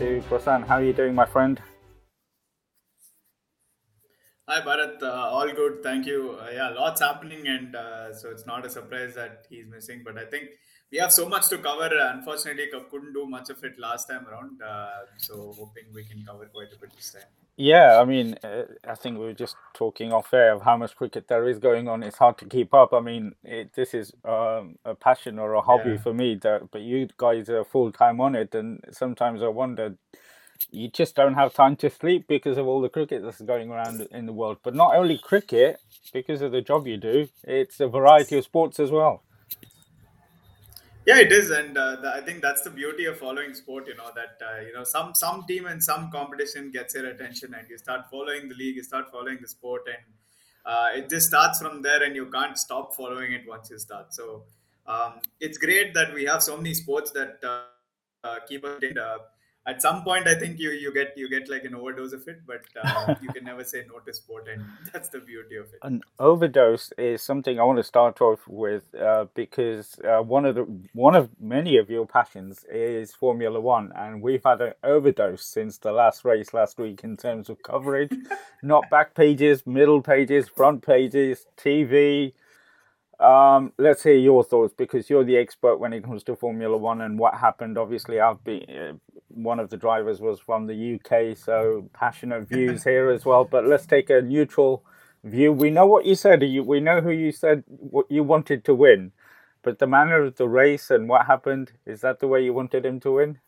to. How are you doing, my friend? Hi Bharat, uh, all good, thank you. Lots happening, and uh, so it's not a surprise that he's missing. But I think we have so much to cover. Unfortunately, couldn't do much of it last time around. Uh, so hoping we can cover quite a bit this time. Yeah, I mean, uh, I think we were just talking off air of how much cricket there is going on. It's hard to keep up. I mean, it, this is um, a passion or a hobby yeah. for me, that, but you guys are full time on it, and sometimes I wonder you just don't have time to sleep because of all the cricket that's going around in the world. But not only cricket, because of the job you do, it's a variety of sports as well. Yeah, it is, and uh, the, I think that's the beauty of following sport. You know that uh, you know some some team and some competition gets your attention, and you start following the league, you start following the sport, and uh, it just starts from there, and you can't stop following it once you start. So um, it's great that we have so many sports that uh, uh, keep us. Uh, at some point i think you you get you get like an overdose of it but uh, you can never say no to sport and that's the beauty of it. An overdose is something i want to start off with uh, because uh, one of the one of many of your passions is formula one and we've had an overdose since the last race last week in terms of coverage. Not back pages middle pages front pages tv um, let's hear your thoughts because you're the expert when it comes to Formula One and what happened. Obviously, I've been uh, one of the drivers was from the UK, so passionate views here as well. But let's take a neutral view. We know what you said. we know who you said what you wanted to win, but the manner of the race and what happened is that the way you wanted him to win?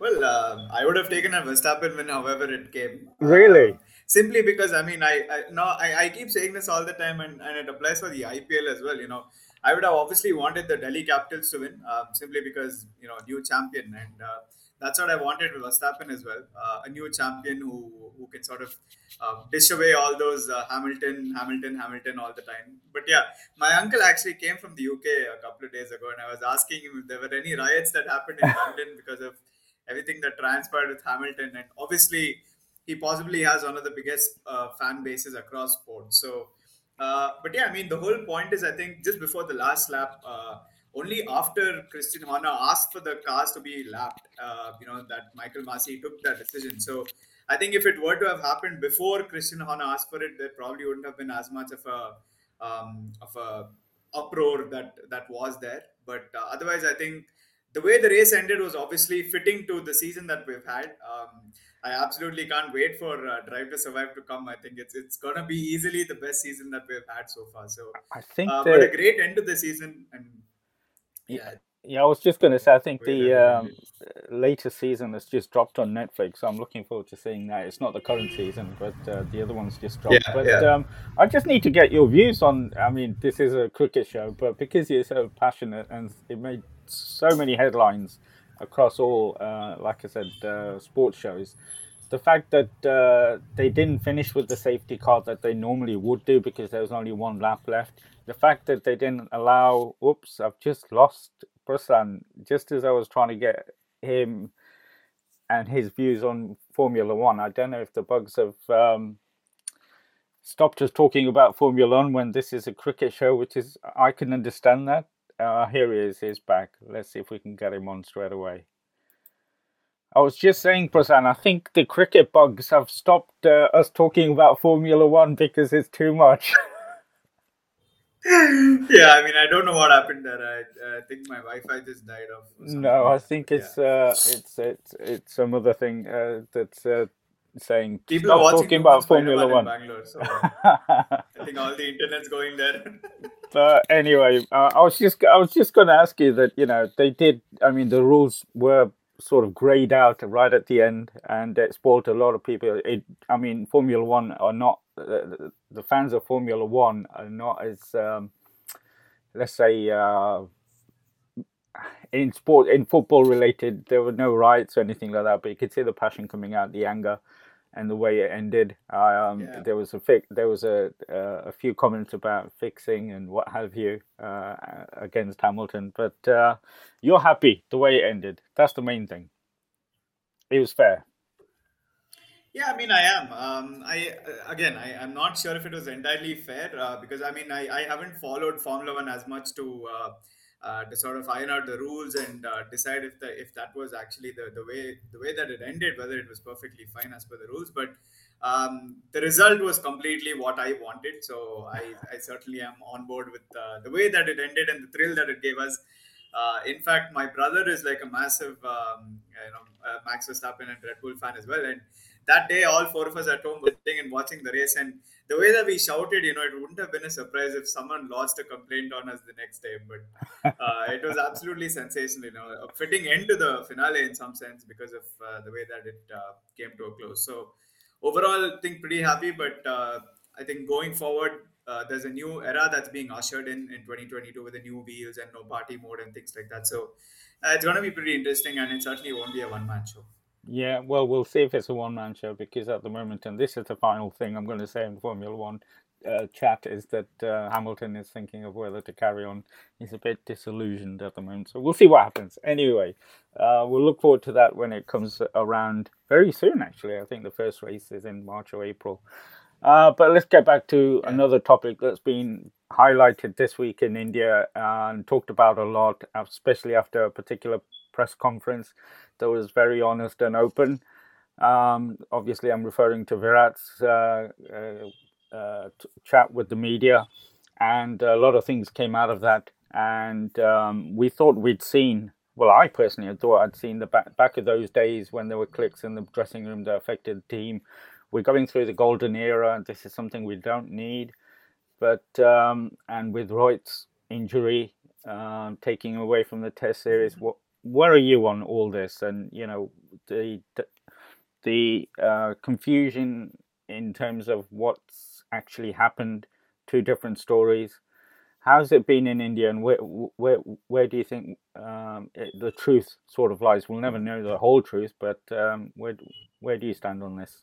Well, uh, I would have taken a Verstappen win, however it came. Really? Uh, simply because I mean I, I no I, I keep saying this all the time and, and it applies for the IPL as well. You know, I would have obviously wanted the Delhi Capitals to win um, simply because you know new champion and uh, that's what I wanted with Verstappen as well. Uh, a new champion who who can sort of uh, dish away all those uh, Hamilton, Hamilton, Hamilton all the time. But yeah, my uncle actually came from the UK a couple of days ago, and I was asking him if there were any riots that happened in London because of everything that transpired with Hamilton, and obviously he possibly has one of the biggest uh, fan bases across sports. So, uh, but yeah, I mean, the whole point is, I think just before the last lap, uh, only after Christian Horner asked for the cars to be lapped, uh, you know, that Michael Masi took that decision. So, I think if it were to have happened before Christian Horner asked for it, there probably wouldn't have been as much of a um, of a uproar that that was there. But uh, otherwise, I think the way the race ended was obviously fitting to the season that we've had. Um, I absolutely can't wait for uh, Drive to Survive to come. I think it's it's gonna be easily the best season that we've had so far. So I think, uh, but a great end to the season. And yeah, yeah, I was just gonna say I think the um, later season has just dropped on Netflix. So I'm looking forward to seeing that. It's not the current season, but uh, the other one's just dropped. Yeah, but yeah. Um, I just need to get your views on. I mean, this is a cricket show, but because you're so passionate and it made so many headlines across all, uh, like I said, uh, sports shows. The fact that uh, they didn't finish with the safety car that they normally would do because there was only one lap left. The fact that they didn't allow, oops, I've just lost Prasan just as I was trying to get him and his views on Formula One. I don't know if the bugs have um, stopped us talking about Formula One when this is a cricket show, which is I can understand that. Uh, here he is. He's back. Let's see if we can get him on straight away. I was just saying, Prasan, I think the cricket bugs have stopped uh, us talking about Formula One because it's too much. yeah, I mean, I don't know what happened there. I, I think my Wi-Fi just died off. No, I think it's yeah. uh, it's it's it's some other thing uh, that's uh, saying people are talking about Formula One. Bangalore, so I think all the internet's going there. but anyway, uh, I was just I was just going to ask you that you know they did. I mean, the rules were sort of grayed out right at the end, and it spoiled a lot of people. It, I mean, Formula One are not uh, the fans of Formula One are not as um, let's say. Uh, in sport, in football related, there were no riots or anything like that, but you could see the passion coming out, the anger and the way it ended. Um, yeah. There was a fi- there was a uh, a few comments about fixing and what have you uh, against Hamilton, but uh, you're happy the way it ended. That's the main thing. it was fair. Yeah, I mean, I am. Um, I again, I, am not sure if it was entirely fair uh, because I mean, I, I haven't followed Formula One as much to uh, uh, to sort of iron out the rules and uh, decide if the if that was actually the, the way the way that it ended, whether it was perfectly fine as per the rules. But um, the result was completely what I wanted, so I, I certainly am on board with uh, the way that it ended and the thrill that it gave us. Uh, in fact, my brother is like a massive, um, you know, Max Verstappen and Red Bull fan as well, and that day, all four of us at home were sitting and watching the race. And the way that we shouted, you know, it wouldn't have been a surprise if someone lost a complaint on us the next day. But uh, it was absolutely sensational, you know, a fitting end to the finale in some sense because of uh, the way that it uh, came to a close. So overall, I think pretty happy. But uh, I think going forward, uh, there's a new era that's being ushered in in 2022 with the new wheels and no party mode and things like that. So uh, it's going to be pretty interesting, and it certainly won't be a one man show. Yeah, well, we'll see if it's a one man show because at the moment, and this is the final thing I'm going to say in Formula One uh, chat, is that uh, Hamilton is thinking of whether to carry on. He's a bit disillusioned at the moment. So we'll see what happens. Anyway, uh, we'll look forward to that when it comes around very soon, actually. I think the first race is in March or April. Uh, but let's get back to another topic that's been highlighted this week in India and talked about a lot, especially after a particular press conference that was very honest and open. Um, obviously, I'm referring to Virat's uh, uh, uh, chat with the media, and a lot of things came out of that. And um, we thought we'd seen, well, I personally thought I'd seen the back, back of those days when there were clicks in the dressing room that affected the team. We're going through the golden era, and this is something we don't need. But, um, and with Rohit's injury, um, taking away from the test series, what where are you on all this? And you know the the uh, confusion in terms of what's actually happened two different stories. How's it been in india and where where where do you think um, it, the truth sort of lies? We'll never know the whole truth but um, where where do you stand on this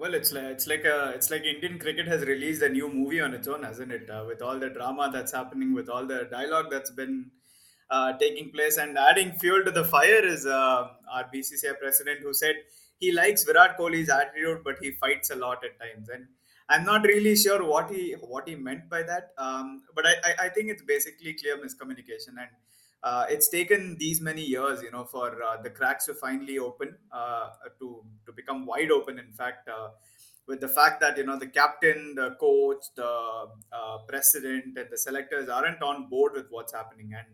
well, it's like it's like a it's like Indian cricket has released a new movie on its own, hasn't it? Uh, with all the drama that's happening, with all the dialogue that's been uh, taking place. And adding fuel to the fire is uh, our BCCI president who said he likes Virat Kohli's attitude, but he fights a lot at times. And I'm not really sure what he what he meant by that. Um, but I, I, I, think it's basically clear miscommunication. And uh, it's taken these many years, you know, for uh, the cracks to finally open, uh, to to become wide open. In fact, uh, with the fact that you know the captain, the coach, the president, and the selectors aren't on board with what's happening, and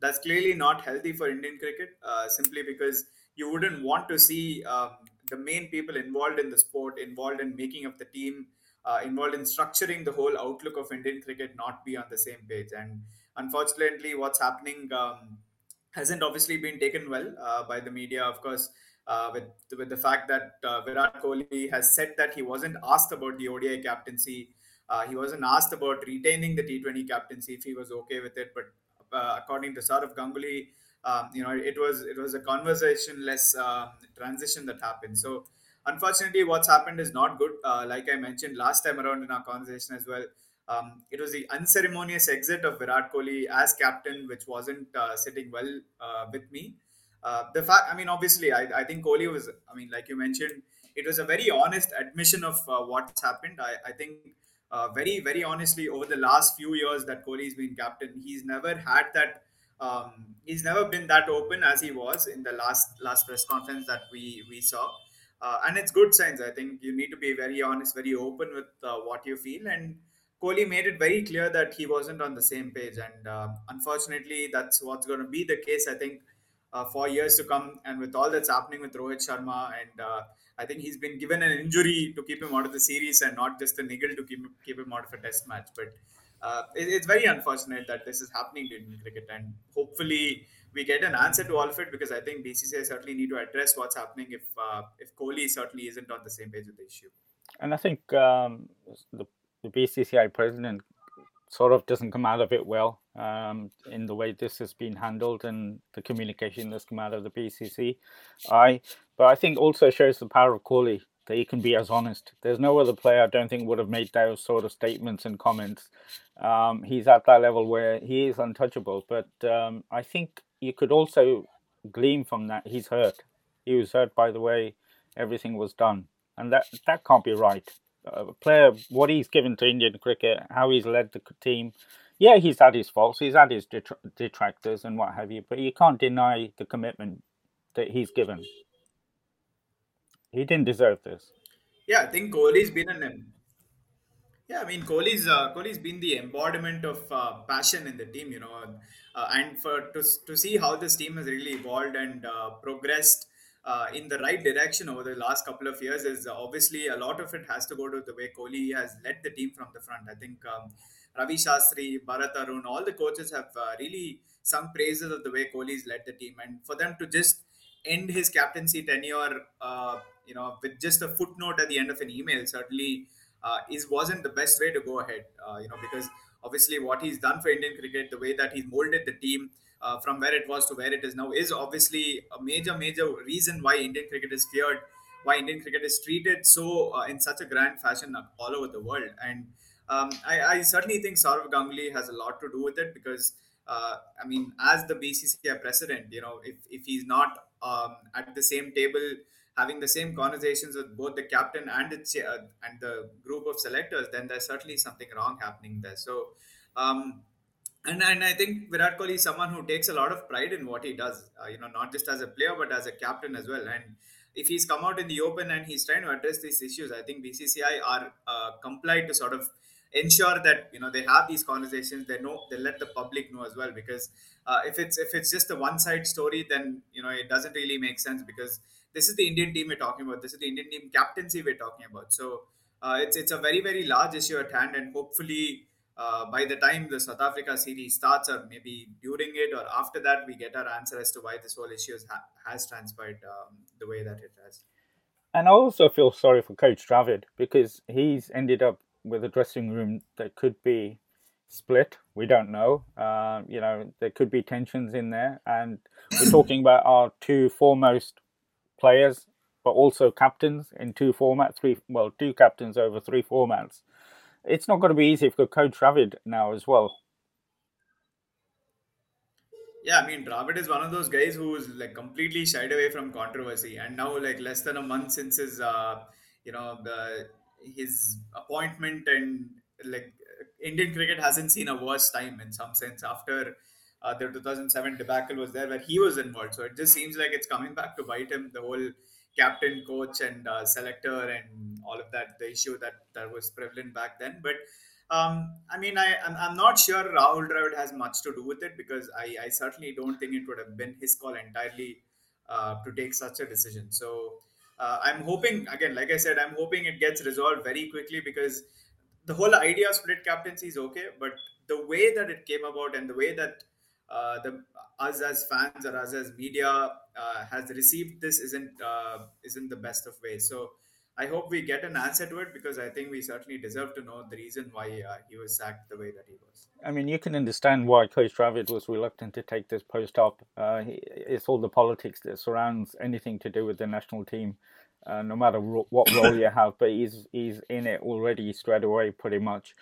that's clearly not healthy for Indian cricket, uh, simply because you wouldn't want to see um, the main people involved in the sport, involved in making of the team, uh, involved in structuring the whole outlook of Indian cricket, not be on the same page. And unfortunately, what's happening um, hasn't obviously been taken well uh, by the media. Of course, uh, with with the fact that uh, Virat Kohli has said that he wasn't asked about the ODI captaincy. Uh, he wasn't asked about retaining the T20 captaincy if he was okay with it, but uh, according to Sourav Ganguly, um, you know, it was it was a conversationless uh, transition that happened. So unfortunately, what's happened is not good. Uh, like I mentioned last time around in our conversation as well, um, it was the unceremonious exit of Virat Kohli as captain, which wasn't uh, sitting well uh, with me. Uh, the fact, I mean, obviously, I, I think Kohli was, I mean, like you mentioned, it was a very honest admission of what's happened. I, I think uh, very, very honestly, over the last few years that Kohli's been captain, he's never had that. Um, he's never been that open as he was in the last last press conference that we we saw, uh, and it's good signs. I think you need to be very honest, very open with uh, what you feel, and Kohli made it very clear that he wasn't on the same page, and uh, unfortunately, that's what's going to be the case. I think uh, for years to come, and with all that's happening with Rohit Sharma and uh, I think he's been given an injury to keep him out of the series and not just a niggle to keep him, keep him out of a test match. But uh, it, it's very unfortunate that this is happening in cricket, and hopefully we get an answer to all of it because I think BCCI certainly need to address what's happening if uh, if Kohli certainly isn't on the same page with the issue. And I think um, the, the BCCI president sort of doesn't come out of it well um, in the way this has been handled and the communication that's come out of the BCC. But I think also shows the power of Kohli that he can be as honest. There's no other player I don't think would have made those sort of statements and comments. Um, he's at that level where he is untouchable. But um, I think you could also glean from that. He's hurt. He was hurt by the way everything was done, and that that can't be right. Uh, a player, what he's given to Indian cricket, how he's led the team. Yeah, he's had his faults, he's had his detractors and what have you, but you can't deny the commitment that he's given. He didn't deserve this. Yeah, I think Kohli's been an yeah, I mean Kohli's uh, Kohli's been the embodiment of uh, passion in the team, you know, uh, and for to to see how this team has really evolved and uh, progressed uh, in the right direction over the last couple of years is obviously a lot of it has to go to the way Kohli has led the team from the front. I think um, Ravi Shastri, Bharat Arun, all the coaches have uh, really sung praises of the way Kohli's led the team, and for them to just end his captaincy tenure, uh, you know, with just a footnote at the end of an email, certainly uh, is wasn't the best way to go ahead. Uh, you know, because obviously what he's done for Indian cricket, the way that he's molded the team uh, from where it was to where it is now, is obviously a major, major reason why Indian cricket is feared, why Indian cricket is treated so uh, in such a grand fashion all over the world. And um, I, I, certainly think Sourav Ganguly has a lot to do with it because. Uh, I mean, as the BCCI president, you know, if, if he's not um, at the same table having the same conversations with both the captain and the uh, and the group of selectors, then there's certainly something wrong happening there. So, um, and and I think Virat Kohli is someone who takes a lot of pride in what he does. Uh, you know, not just as a player but as a captain as well. And if he's come out in the open and he's trying to address these issues, I think BCCI are uh, complied to sort of ensure that you know they have these conversations they know they let the public know as well because uh, if it's if it's just a one side story then you know it doesn't really make sense because this is the Indian team we're talking about. This is the Indian team captaincy we're talking about. So uh, it's it's a very very large issue at hand, and hopefully. Uh, by the time the South Africa series starts, or maybe during it, or after that, we get our answer as to why this whole issue has, has transpired um, the way that it has. And I also feel sorry for Coach Dravid because he's ended up with a dressing room that could be split. We don't know. Uh, you know, there could be tensions in there, and we're talking about our two foremost players, but also captains in two formats, three well, two captains over three formats. It's not going to be easy for Coach Dravid now as well. Yeah, I mean Dravid is one of those guys who's like completely shied away from controversy, and now like less than a month since his, uh, you know, the his appointment and like Indian cricket hasn't seen a worse time in some sense after uh, the 2007 debacle was there where he was involved. So it just seems like it's coming back to bite him. The whole captain, coach, and uh, selector, and all of that, the issue that that was prevalent back then. But um, I mean, I I'm, I'm not sure Rahul Dravid has much to do with it because I, I certainly don't think it would have been his call entirely uh, to take such a decision. So uh, I'm hoping again, like I said, I'm hoping it gets resolved very quickly because the whole idea of split captaincy is okay, but the way that it came about and the way that uh, the us as fans or us as media uh, has received this isn't uh, isn't the best of ways. So I hope we get an answer to it because I think we certainly deserve to know the reason why uh, he was sacked the way that he was. I mean, you can understand why Coach Dravid was reluctant to take this post up. Uh, it's all the politics that surrounds anything to do with the national team. Uh, no matter ro- what role you have, but he's he's in it already straight away, pretty much,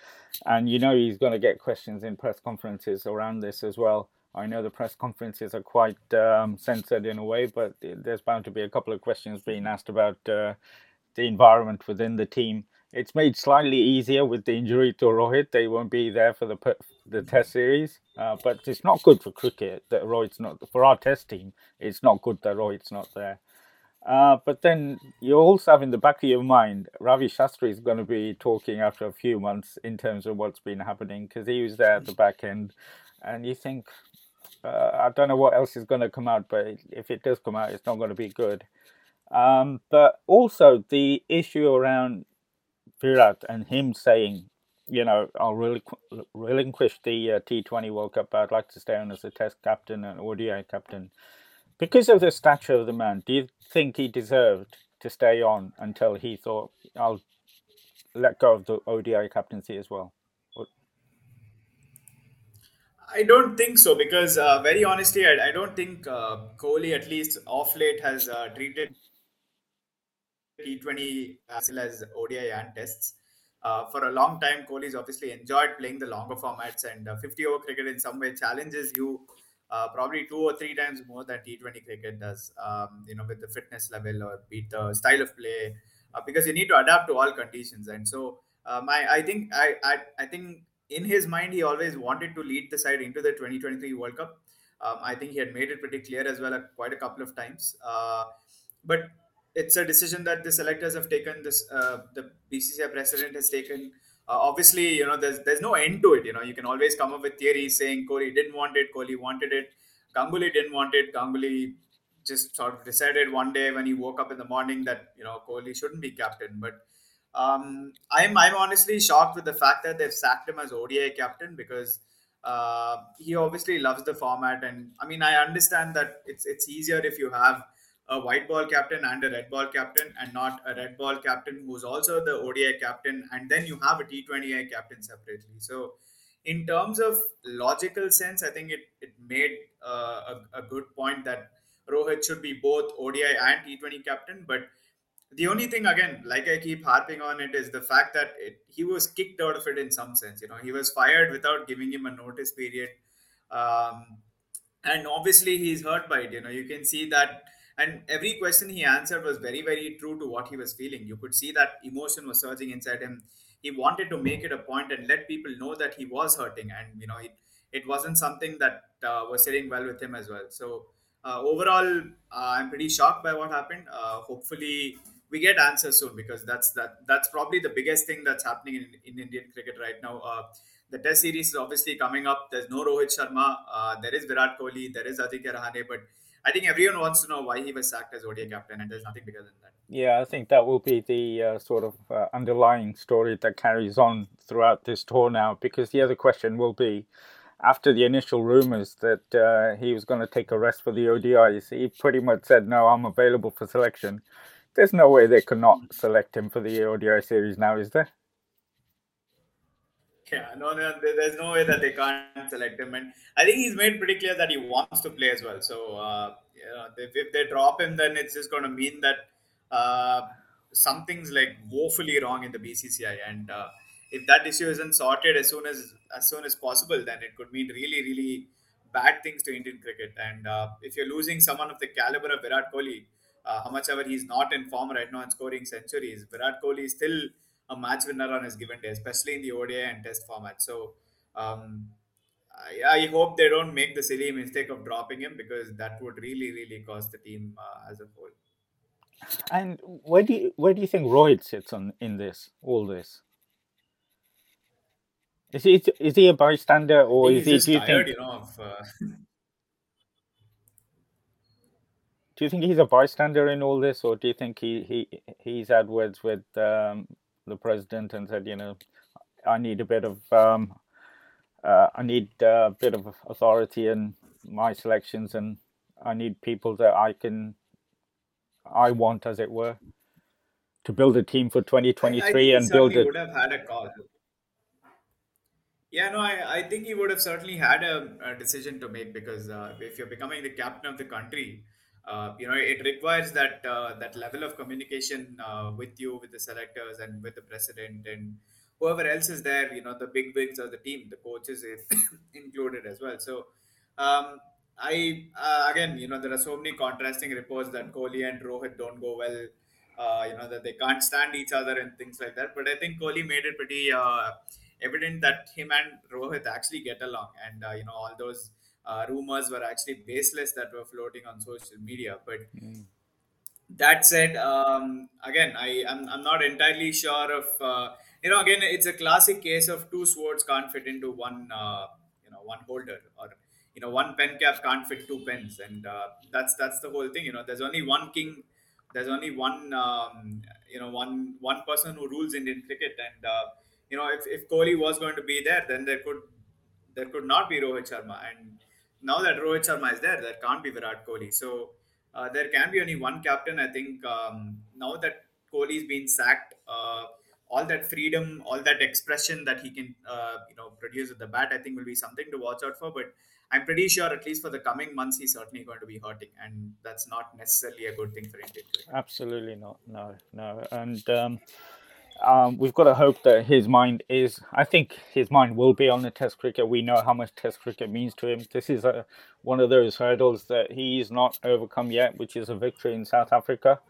and you know he's going to get questions in press conferences around this as well. I know the press conferences are quite um, censored in a way, but there's bound to be a couple of questions being asked about uh, the environment within the team. It's made slightly easier with the injury to Rohit. They won't be there for the the Test series, uh, but it's not good for cricket that Rohit's not for our Test team. It's not good that Rohit's not there. Uh, but then you also have in the back of your mind, Ravi Shastri is going to be talking after a few months in terms of what's been happening because he was there at the back end, and you think, uh, I don't know what else is going to come out, but if it does come out, it's not going to be good. Um, but also the issue around Virat and him saying, you know, I'll really relinquish the uh, T20 World Cup. but I'd like to stay on as a Test captain and ODI captain. Because of the stature of the man, do you think he deserved to stay on until he thought, I'll let go of the ODI captaincy as well? I don't think so because, uh, very honestly, I, I don't think uh, Kohli, at least off late, has uh, treated T20 as well as ODI and tests. Uh, for a long time, Kohli's obviously enjoyed playing the longer formats, and uh, 50 over cricket in some way challenges you uh, probably two or three times more than T20 cricket does. Um, you know, with the fitness level or beat the style of play, uh, because you need to adapt to all conditions. And so, um, I, I think I, I, I think in his mind he always wanted to lead the side into the 2023 World Cup. Um, I think he had made it pretty clear as well uh, quite a couple of times. Uh, but it's a decision that the selectors have taken. This uh, the BCCI president has taken. Uh, obviously, you know, there's there's no end to it. You know, you can always come up with theories saying Kohli didn't want it, Kohli wanted it, Ganguly didn't want it, Ganguly just sort of decided one day when he woke up in the morning that you know Kohli shouldn't be captain. But um, I'm I'm honestly shocked with the fact that they've sacked him as ODI captain because uh, he obviously loves the format, and I mean I understand that it's it's easier if you have a white ball captain and a red ball captain, and not a red ball captain who's also the ODI captain, and then you have a T20I captain separately. So, in terms of logical sense, I think it it made uh, a, a good point that Rohit should be both ODI and T20 captain, but the only thing again like i keep harping on it is the fact that it, he was kicked out of it in some sense you know. He was fired without giving him a notice period. Um, and obviously he's hurt by it you know. You can see that and every question he answered was very very true to what he was feeling. You could see that emotion was surging inside him. He wanted to make it a point and let people know that he was hurting and you know it, it wasn't something that uh, was sitting well with him as well. So uh, overall uh, i'm pretty shocked by what happened. Uh, hopefully we get answers soon because that's that that's probably the biggest thing that's happening in, in indian cricket right now uh, the test series is obviously coming up there's no rohit sharma there is virat kohli there is ajinkya rahane but I think everyone wants to know why he was sacked as ODI captain, and there's nothing bigger than that. Yeah, I think that will be the uh, sort of uh, underlying story that carries on throughout this tour now, because the other question will be after the initial rumours that uh, he was going to take a rest for the ODIs, he pretty much said, No, I'm available for selection. There's no way they could not select him for the ODI series now, is there? Yeah, no, no, there's no way that they can't select him, and I think he's made pretty clear that he wants to play as well. So, uh, yeah, if, if, they drop him, then it's just going to mean that uh, something's like woefully wrong in the BCCI, and uh, if that issue isn't sorted as soon as as soon as possible, then it could mean really, really bad things to Indian cricket. And uh, if you're losing someone of the caliber of Virat Kohli, uh, how much ever he's not in form right now and scoring centuries, Virat Kohli is still a match winner on his given day, especially in the ODI and Test format. So um, I, I, hope they don't make the silly mistake of dropping him because that would really, really cost the team uh, as a whole. And where do you where do you think Rohit sits on in this all this? Is he is he a bystander or is he? Do you tired, think? You know, of, uh... Do you think he's a bystander in all this, or do you think he, he he's had words with um, the president and said, you know, I need a bit of um, uh, I need a bit of authority in my selections, and I need people that I can I want, as it were, to build a team for 2023 and build it. Would have had a call. Yeah, no, I, I think he would have certainly had a, a decision to make because uh, if you're becoming the captain of the country, you know it requires that uh, that level of communication uh, with you with the selectors and with the president and whoever else is there you know the big wigs of the team the coaches included as well. So um, i uh, again you know there are so many contrasting reports that kohli and rohit don't go well uh, you know that they can't stand each other and things like that. But i think kohli made it pretty evident that him and rohit actually get along. And you know all those uh, rumors were actually baseless that were floating on social media. But mm. that said, um, again, I I'm, I'm not entirely sure of uh, you know again it's a classic case of two swords can't fit into one uh, you know one holder or you know one pen cap can't fit two pens and uh, that's that's the whole thing you know there's only one king there's only one um, you know one one person who rules indian cricket and uh, you know if, if kohli was going to be there then there could there could not be rohit sharma and now that Rohit Sharma is there, there can't be Virat Kohli. So uh, there can be only one captain. I think um, now that Kohli's been sacked, uh, all that freedom, all that expression that he can, uh, you know, produce with the bat, I think will be something to watch out for. But I'm pretty sure, at least for the coming months, he's certainly going to be hurting, and that's not necessarily a good thing for India. Absolutely not. No, no, and. Um, um, we've got to hope that his mind is. I think his mind will be on the Test cricket. We know how much Test cricket means to him. This is a, one of those hurdles that he's not overcome yet, which is a victory in South Africa.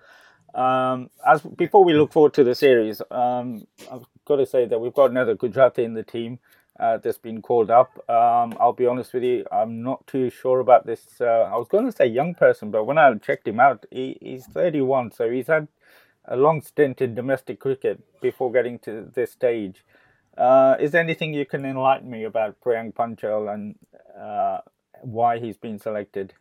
Um, as before we look forward to the series, um, I've got to say that we've got another Gujarati in the team uh, that's been called up. Um, I'll be honest with you, I'm not too sure about this. Uh, I was going to say young person, but when I checked him out, he, he's 31, so he's had a long stint in domestic cricket before getting to this stage. Uh, is there anything you can enlighten me about Priyank Panchal and uh, why he's been selected?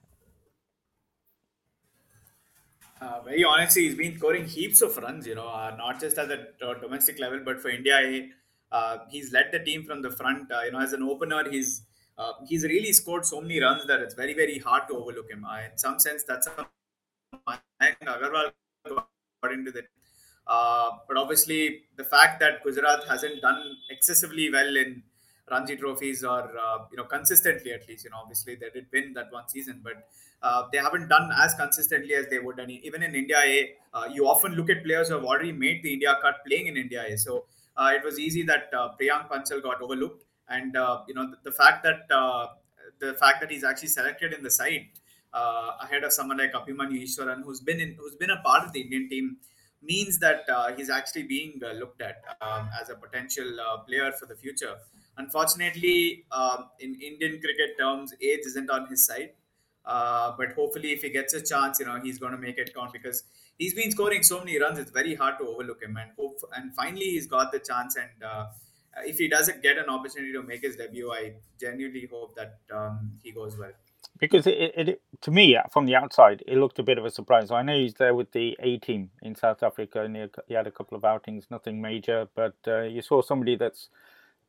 Uh, very honestly, he's been scoring heaps of runs, you know, uh, not just at the uh, domestic level, but for India, uh, he's led the team from the front. You know, as an opener, he's he's really scored so many runs that it's very, very hard to overlook him. in some sense, that's a Agarwal got into that. but obviously, the fact that Gujarat hasn't done excessively well in Ranji trophies or you know consistently at least, you know, obviously they did win that one season, but uh, they haven't done as consistently as they would. And even in India A, uh, you often look at players who have already made the India cut playing in India A. So uh, it was easy that uh, Priyank Panchal got overlooked. And uh, you know the, the, fact that uh, the fact that he's actually selected in the side ahead of someone like Abhimanyu Easwaran, who's been in, who's been a part of the Indian team, means that he's actually being looked at um, as a potential player for the future. Unfortunately, um, in Indian cricket terms, age isn't on his side. Uh, but hopefully, if he gets a chance, you know, he's going to make it count because he's been scoring so many runs. It's very hard to overlook him. And hope, and finally, he's got the chance. And uh, if he doesn't get an opportunity to make his debut, I genuinely hope that um, he goes well. Because it, it, to me, from the outside, it looked a bit of a surprise. I know he's there with the A team in South Africa, and he had a couple of outings, nothing major. But uh, you saw somebody that's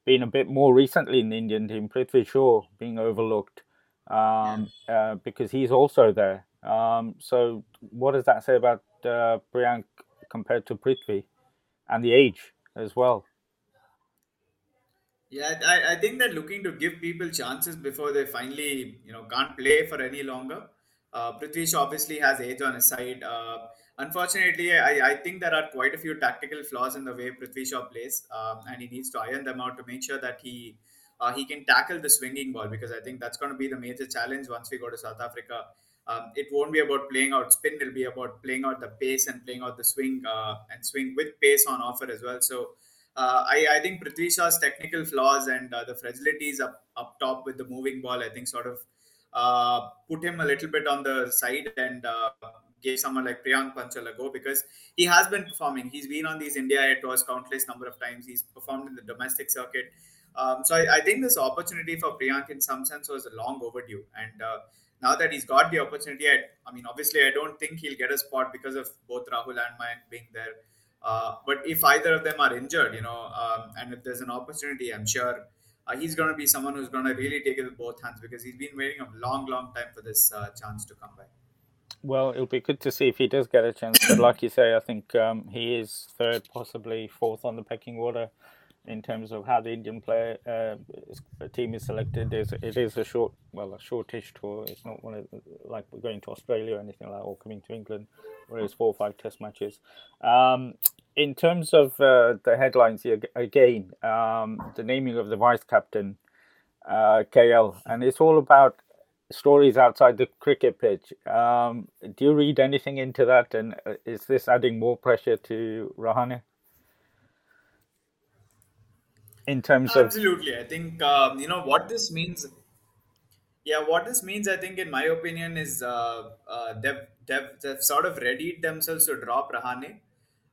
been a bit more recently in the Indian team, Prithvi Shaw, being overlooked um, uh, because he's also there. Um, so, what does that say about uh, Priyank compared to Prithvi and the age as well? Yeah, I, I think they're looking to give people chances before they finally, you know, can't play for any longer. Uh, Prithvi obviously has age on his side. Uh, unfortunately, I, I think there are quite a few tactical flaws in the way Prithvi Shaw plays, um, and he needs to iron them out to make sure that he uh, he can tackle the swinging ball because I think that's going to be the major challenge once we go to South Africa. Um, it won't be about playing out spin; it'll be about playing out the pace and playing out the swing uh, and swing with pace on offer as well. So. Uh, I, I think Prithvi Shaw's technical flaws and uh, the fragilities up, up top with the moving ball, I think, sort of uh, put him a little bit on the side and uh, gave someone like Priyank Panchal a go because he has been performing. He's been on these India tours countless number of times. He's performed in the domestic circuit. Um, so I, I, think this opportunity for Priyank in some sense was long overdue. And uh, now that he's got the opportunity, I, I, mean, obviously, I don't think he'll get a spot because of both Rahul and Mayank being there. Uh, but if either of them are injured, you know, um, and if there's an opportunity, I'm sure uh, he's going to be someone who's going to really take it with both hands because he's been waiting a long, long time for this uh, chance to come by. Well, it'll be good to see if he does get a chance. But like you say, I think um, he is third, possibly fourth on the pecking order in terms of how the Indian player uh, team is selected. Is it is a short, well, a shortish tour. It's not one of like we're going to Australia or anything like, that, or coming to England, where it's four or five Test matches. Um, in terms of uh, the headlines here, again, um, the naming of the vice captain, uh, KL, and it's all about stories outside the cricket pitch. Um, do you read anything into that, and uh, is this adding more pressure to Rahane? In terms of absolutely. I think um, you know what this means yeah what this means i think in my opinion is uh, uh, they've, they've, they've sort of readied themselves to drop rahane.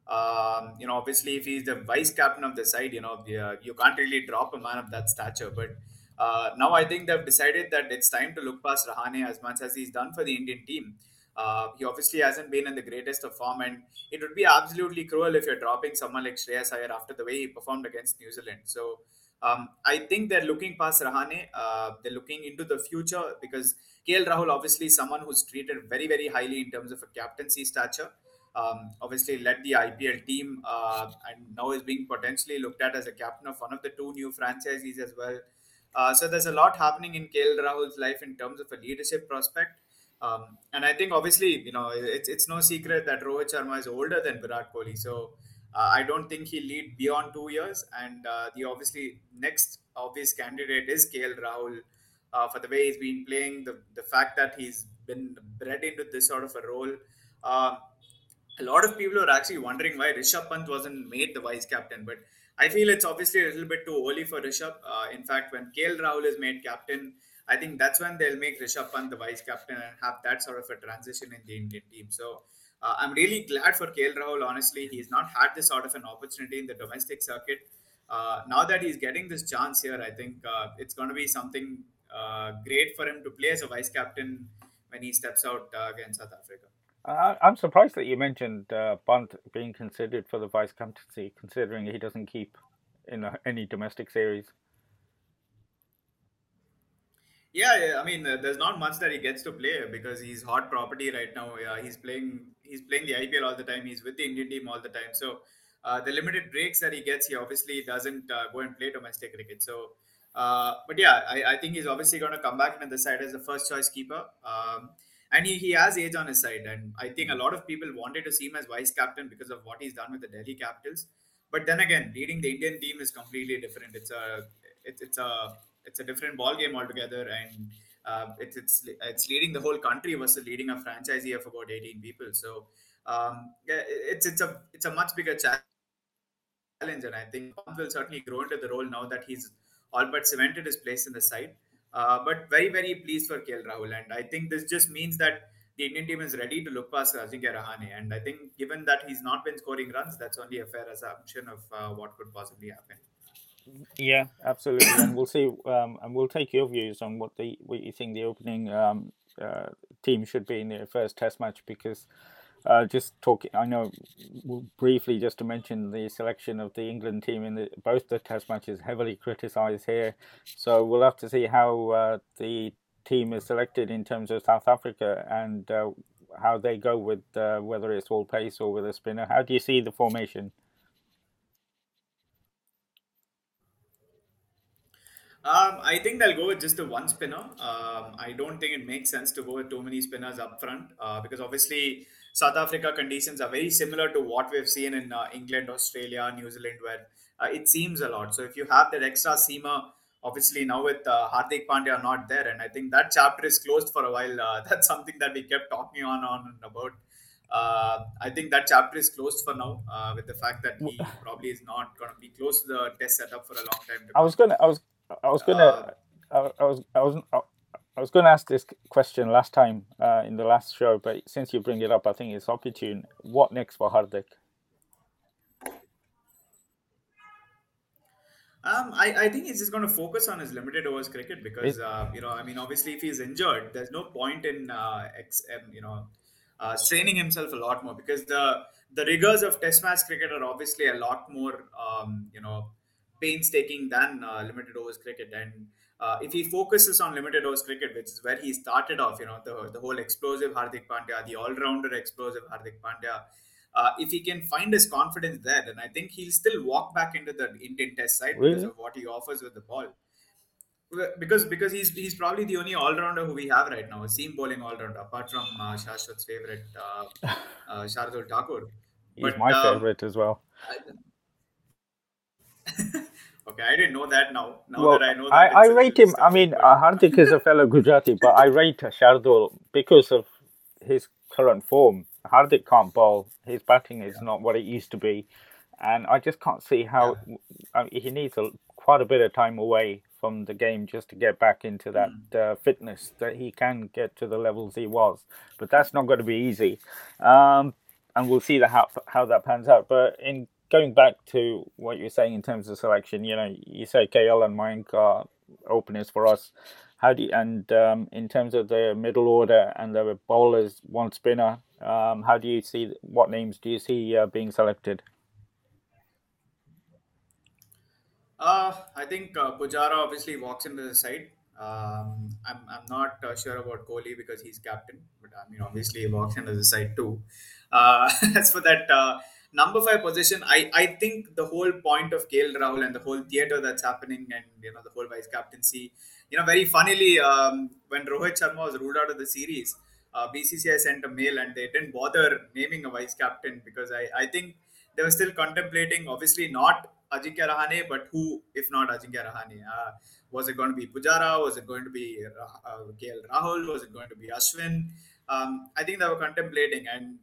Um, you know obviously if he's the vice captain of the side you know you, you can't really drop a man of that stature. But uh, now i think they've decided that it's time to look past rahane as much as he's done for the indian team uh, he obviously hasn't been in the greatest of form, and it would be absolutely cruel if you're dropping someone like Shreyas Iyer after the way he performed against New Zealand. So um, I think they're looking past Rahane. Uh, they're looking into the future because KL Rahul obviously someone who's treated very, very highly in terms of a captaincy stature. Um, obviously led the IPL team uh, and now is being potentially looked at as a captain of one of the two new franchises as well. Uh, so there's a lot happening in KL Rahul's life in terms of a leadership prospect. Um, and I think obviously, you know, it's, it's no secret that Rohit Sharma is older than Virat Kohli. So Uh, I don't think he'll lead beyond two years. And uh, the obviously next obvious candidate is KL Rahul uh, for the way he's been playing, the, the fact that he's been bred into this sort of a role. Uh, a lot of people are actually wondering why Rishabh Pant wasn't made the vice captain, but I feel it's obviously a little bit too early for Rishabh. Uh, in fact, when KL Rahul is made captain, I think that's when they'll make Rishabh Pant the vice captain and have that sort of a transition in the Indian team. So uh, I'm really glad for KL Rahul. Honestly, he's not had this sort of an opportunity in the domestic circuit. Uh, now that he's getting this chance here, I think uh, it's going to be something uh, great for him to play as a vice captain when he steps out uh, against South Africa. I'm surprised that you mentioned uh, Pant being considered for the vice captaincy, considering he doesn't keep in a, any domestic series. Yeah, yeah, I mean, uh, there's not much that he gets to play because he's hot property right now. Yeah, he's playing, he's playing the IPL all the time. He's with the Indian team all the time. So uh, the limited breaks that he gets, he obviously doesn't uh, go and play domestic cricket. So, uh, but yeah, I, I, think he's obviously going to come back into the side as the first choice keeper. Um, and he, he has age on his side. And I think a lot of people wanted to see him as vice captain because of what he's done with the Delhi Capitals. But then again, leading the Indian team is completely different. It's a it's, it's a it's a different ball game altogether, and uh, it's it's it's leading the whole country versus leading a franchise here of about 18 people. So um, it's it's a it's a much bigger challenge, and I think Pant will certainly grow into the role now that he's all but cemented his place in the side. Uh, but very very pleased for KL Rahul, and I think this just means that the Indian team is ready to look past Ajinkya Rahane. And I think given that he's not been scoring runs, that's only a fair assumption of uh, what could possibly happen. Yeah, absolutely, and we'll see, um, and we'll take your views on what the what you think the opening um, uh, team should be in the first Test match because. Uh, just talking, I know briefly just to mention the selection of the England team in the, both the Test matches heavily criticised here, so we'll have to see how uh, the team is selected in terms of South Africa and uh, how they go with uh, whether it's all pace or with a spinner. How do you see the formation? Um, I think they'll go with just the one spinner. Um, I don't think it makes sense to go with too many spinners up front uh, because obviously South Africa conditions are very similar to what we've seen in uh, England, Australia, New Zealand, where uh, it seems a lot. So if you have that extra seamer, obviously now with uh, Hardik Pandya not there, and I think that chapter is closed for a while. Uh, that's something that we kept talking on on and about. Uh, I think that chapter is closed for now, uh, with the fact that he probably is not going to be close to the test setup for a long time. I was gonna, I was I was gonna, uh, I, I, was, I was, I was going to ask this question last time uh, in the last show, but since you bring it up, I think it's opportune. What next for Hardik? Um, I, I think he's just going to focus on his limited overs cricket because uh, you know I mean obviously if he's injured, there's no point in uh, ex, um, you know uh, straining himself a lot more because the the rigors of Test match cricket are obviously a lot more um, you know painstaking than uh, limited overs cricket. And uh, if he focuses on limited overs cricket, which is where he started off, you know, the, the whole explosive Hardik Pandya, the all rounder explosive Hardik Pandya, uh, if he can find his confidence there, then I think he'll still walk back into the Indian Test side really? because of what he offers with the ball. Because because he's he's probably the only all rounder who we have right now, a seam bowling all rounder, apart from uh, Shashwat's favorite uh, uh, Shardul Thakur. He's but, my um, favorite as well. Okay, I didn't know that now. Now well, that I know that. I, I rate him. I mean, uh, Hardik is a fellow Gujarati, but I rate Shardul because of his current form. Hardik can't bowl. His batting is yeah. not what it used to be, and I just can't see how yeah. I mean, he needs a, quite a bit of time away from the game just to get back into that mm. uh, fitness that he can get to the levels he was. But that's not going to be easy, um, and we'll see the, how how that pans out. But in going back to what you're saying in terms of selection, you know, you say KL and Mayank are openers for us. How do you, and um, in terms of the middle order and the bowlers, one spinner, um, how do you see what names do you see uh, being selected? Uh, I think uh, Pujara obviously walks into the side. Um, I'm, I'm not uh, sure about Kohli because he's captain, but I mean, obviously, he walks into the side too. Uh, as for that, uh, number five position, I, I think the whole point of KL Rahul and the whole theater that's happening and you know the whole vice captaincy, you know, very funnily, um, when Rohit Sharma was ruled out of the series, uh, BCCI sent a mail and they didn't bother naming a vice captain because I, I think they were still contemplating, obviously not Ajinkya Rahane, but who, if not Ajinkya Rahane? Uh, was it going to be Pujara? Was it going to be uh, KL Rahul? Was it going to be Ashwin? Um, I think they were contemplating, and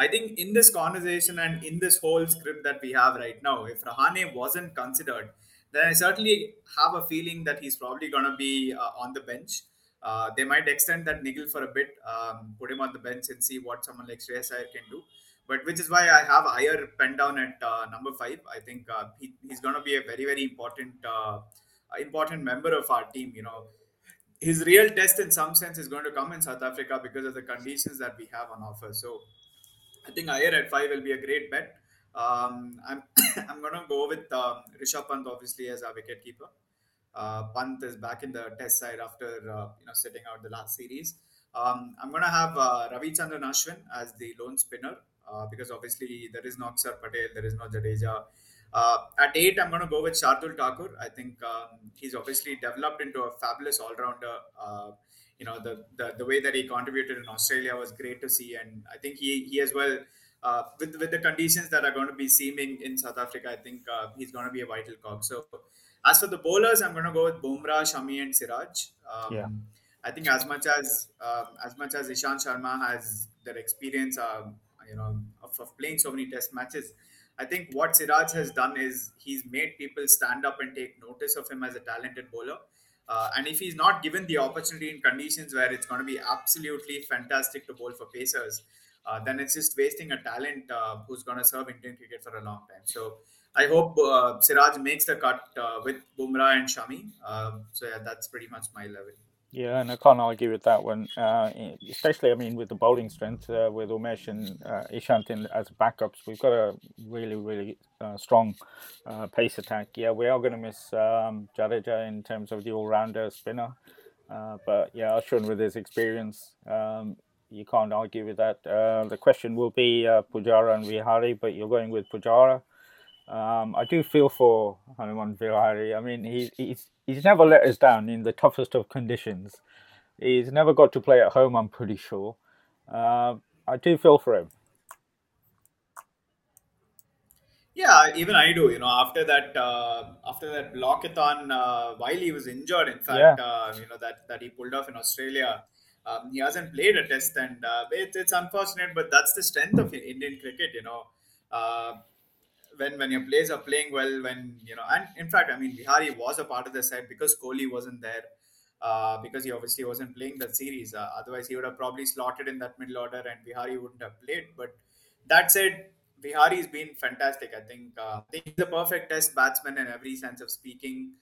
I think in this conversation and in this whole script that we have right now, if Rahane wasn't considered, then I certainly have a feeling that he's probably going to be uh, on the bench. Uh, they might extend that niggle for a bit, um, put him on the bench and see what someone like Shreyas Iyer can do. But which is why I have Iyer pen down at uh, number five. I think uh, he, he's going to be a very very important uh, important member of our team. You know, his real test in some sense is going to come in South Africa because of the conditions that we have on offer. So I think Iyer at five will be a great bet. Um, I'm I'm gonna go with um, Rishabh Pant obviously as our wicket keeper. Uh, Pant is back in the test side after uh, you know sitting out the last series. Um, I'm gonna have uh, Ravichandran Ashwin as the lone spinner uh, because obviously there is no Akshar Patel, there is no Jadeja. Uh, at eight, I'm going to go with Shardul Thakur. I think um, he's obviously developed into a fabulous all-rounder. Uh, you know, the, the the way that he contributed in Australia was great to see, and I think he he as well. Uh, with with the conditions that are going to be seeming in South Africa, I think uh, he's going to be a vital cog. So, as for the bowlers, I'm going to go with Bumrah, Shami, and Siraj. Um, yeah. I think as much as um, as much as Ishant Sharma has their experience, um, you know, of, of, playing so many Test matches, I think what Siraj has done is he's made people stand up and take notice of him as a talented bowler. Uh, and if he's not given the opportunity in conditions where it's going to be absolutely fantastic to bowl for Pacers, uh, then it's just wasting a talent uh, who's going to serve Indian cricket for a long time. So I hope uh, Siraj makes the cut uh, with Bumrah and Shami. Um, so yeah, that's pretty much my level. Yeah, and I can't argue with that one. Uh, especially, I mean, with the bowling strength uh, with Umesh and uh, Ishant in, as backups, we've got a really, really uh, strong uh, pace attack. Yeah, we are going to miss um, Jadeja in terms of the all-rounder spinner, uh, but yeah, Ashwin with his experience, um, you can't argue with that. the question will be Pujara and Vihari, but you're going with Pujara. Um, I do feel for Hanuman Vihari. I mean, he, he's he's never let us down in the toughest of conditions. He's never got to play at home. I'm pretty sure. Uh, I do feel for him. Yeah, even I do. You know, after that, uh, after that blockathon, uh, while he was injured, in fact, yeah. uh, you know that that he pulled off in Australia, um, he hasn't played a test, and uh, it, it's unfortunate, but that's the strength of Indian cricket. You know, uh, when when your players are playing well, when you know, and in fact, I mean, Vihari was a part of the set because Kohli wasn't there. Uh, because he obviously wasn't playing that series. Uh, otherwise, he would have probably slotted in that middle order and Vihari wouldn't have played. But that said, Vihari's been fantastic. I think, uh, I think he's a perfect test batsman in every sense of speaking.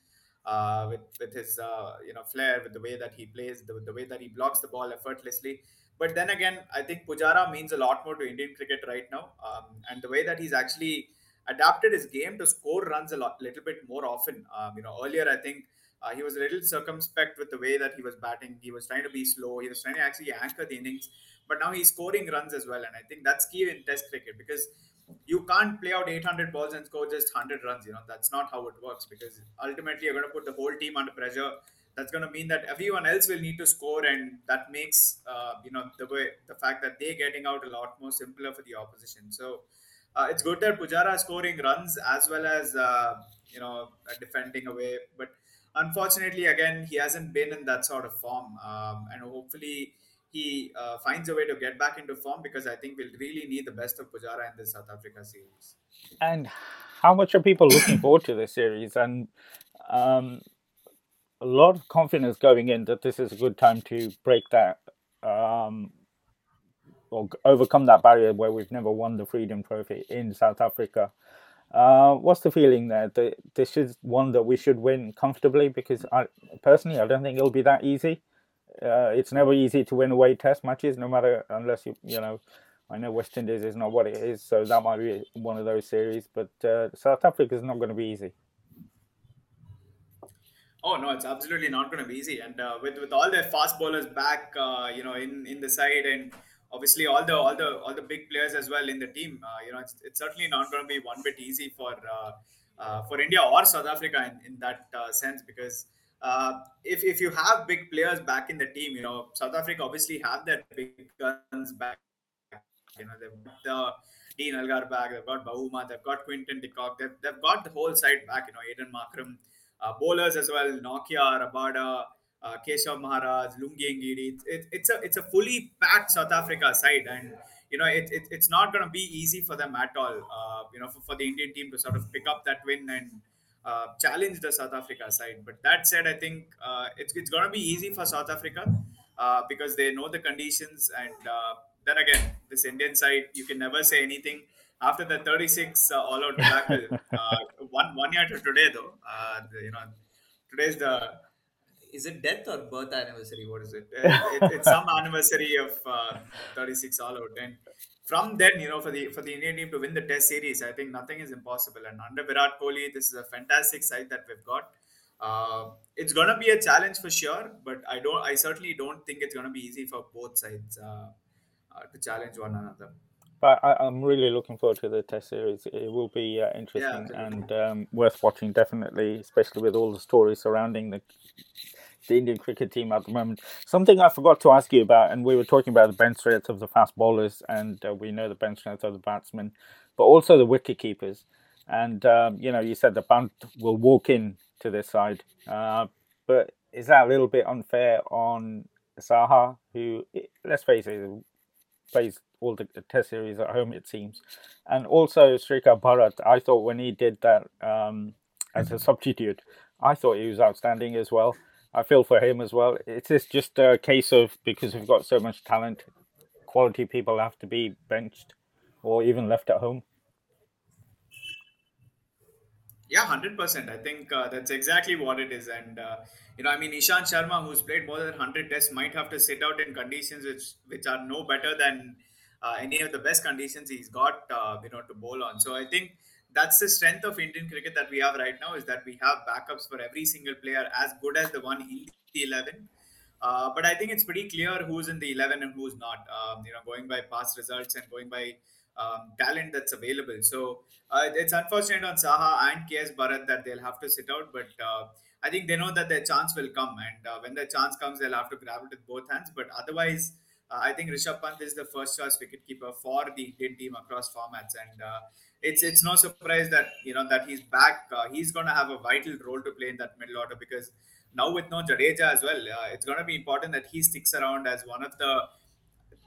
Uh, with with his uh, you know flair, with the way that he plays, the, the way that he blocks the ball effortlessly. But then again, I think Pujara means a lot more to Indian cricket right now, um, and the way that he's actually adapted his game to score runs a lot, little bit more often. Um, you know, earlier I think uh, he was a little circumspect with the way that he was batting. He was trying to be slow. He was trying to actually anchor the innings. But now he's scoring runs as well, and I think that's key in Test cricket because you can't play out 800 balls and score just 100 runs. You know, that's not how it works because ultimately you're going to put the whole team under pressure. That's going to mean that everyone else will need to score, and that makes uh, you know the way the fact that they're getting out a lot more simpler for the opposition. So uh, it's good that Pujara scoring runs as well as uh, you know defending away. But unfortunately, again, he hasn't been in that sort of form, um, and hopefully he uh, finds a way to get back into form because I think we'll really need the best of Pujara in this South Africa series. And how much are people looking forward to this series? And um, a lot of confidence going in that this is a good time to break that um, or overcome that barrier where we've never won the Freedom Trophy in South Africa. Uh, what's the feeling there? that this is one that we should win comfortably because I personally I don't think it'll be that easy. Uh, it's never easy to win away Test matches, no matter unless you you know. I know West Indies is not what it is, so that might be one of those series. But uh, South Africa is not going to be easy. Oh no, it's absolutely not going to be easy. And uh, with with all their fast bowlers back, uh, you know, in in the side and obviously all the all the all the big players as well in the team. Uh, you know, it's, it's certainly not going to be one bit easy for uh, uh, for India or South Africa in, in that uh, sense because uh, if if you have big players back in the team, you know, South Africa obviously have their big guns back. You know, they've got the Dean Elgar back, they've got Bavuma, they've got Quinton de Kock, they've, they've got the whole side back. You know, Aiden Markram, uh, bowlers as well, Nortje, Rabada, uh, Keshav Maharaj, Lungi Ngidi. It, it's a it's a fully packed South Africa side, and you know it, it it's not going to be easy for them at all. Uh, you know, for, for the Indian team to sort of pick up that win and uh, challenge the South Africa side. But that said, I think uh, it's it's going to be easy for South Africa uh, because they know the conditions, and uh, then again, this Indian side, you can never say anything. After the 36 uh, all-out debacle, one one year to today though, you know, today's the is it death or birth anniversary? What is it? it it's some anniversary of uh, 36 all out. And from then, you know, for the for the Indian team to win the Test series, I think nothing is impossible. And under Virat Kohli, this is a fantastic side that we've got. Uh, it's gonna be a challenge for sure, but I don't. I certainly don't think it's gonna be easy for both sides uh, uh to challenge one another. But I, am really looking forward to the Test series. It will be uh, interesting yeah, and um, worth watching, definitely, especially with all the stories surrounding the the Indian cricket team at the moment. Something I forgot to ask you about, and we were talking about the bench strength of the fast bowlers, and uh, we know the bench strength of the batsmen, but also the wicket keepers. And um, you know, you said the Pant will walk in to this side, uh, but is that a little bit unfair on Saha, who, let's face it, plays all the test series at home, it seems, and also Srikar Bharat. I thought when he did that um, as a substitute, I thought he was outstanding as well. I feel for him as well. It's just a case of because we've got so much talent, quality people have to be benched or even left at home. Yeah, hundred percent. I think uh, that's exactly what it is, and uh, you know, I mean, Ishant Sharma, who's played more than hundred tests, might have to sit out in conditions which which are no better than uh, any of the best conditions he's got, uh, you know, to bowl on. So I think that's the strength of Indian cricket that we have right now is that we have backups for every single player as good as the one in the 11. Uh, but I think it's pretty clear who's in the 11 and who's not, um, you know, going by past results and going by um, talent that's available. So uh, it's unfortunate on Saha and KS Bharat that they'll have to sit out, but uh, I think they know that their chance will come. And uh, when their chance comes, they'll have to grab it with both hands. But otherwise, uh, I think Rishabh Pant is the first choice wicketkeeper for the Indian team across formats. And uh, it's it's no surprise that you know that he's back. Uh, he's going to have a vital role to play in that middle order because now with no Jadeja as well, uh, it's going to be important that he sticks around as one of the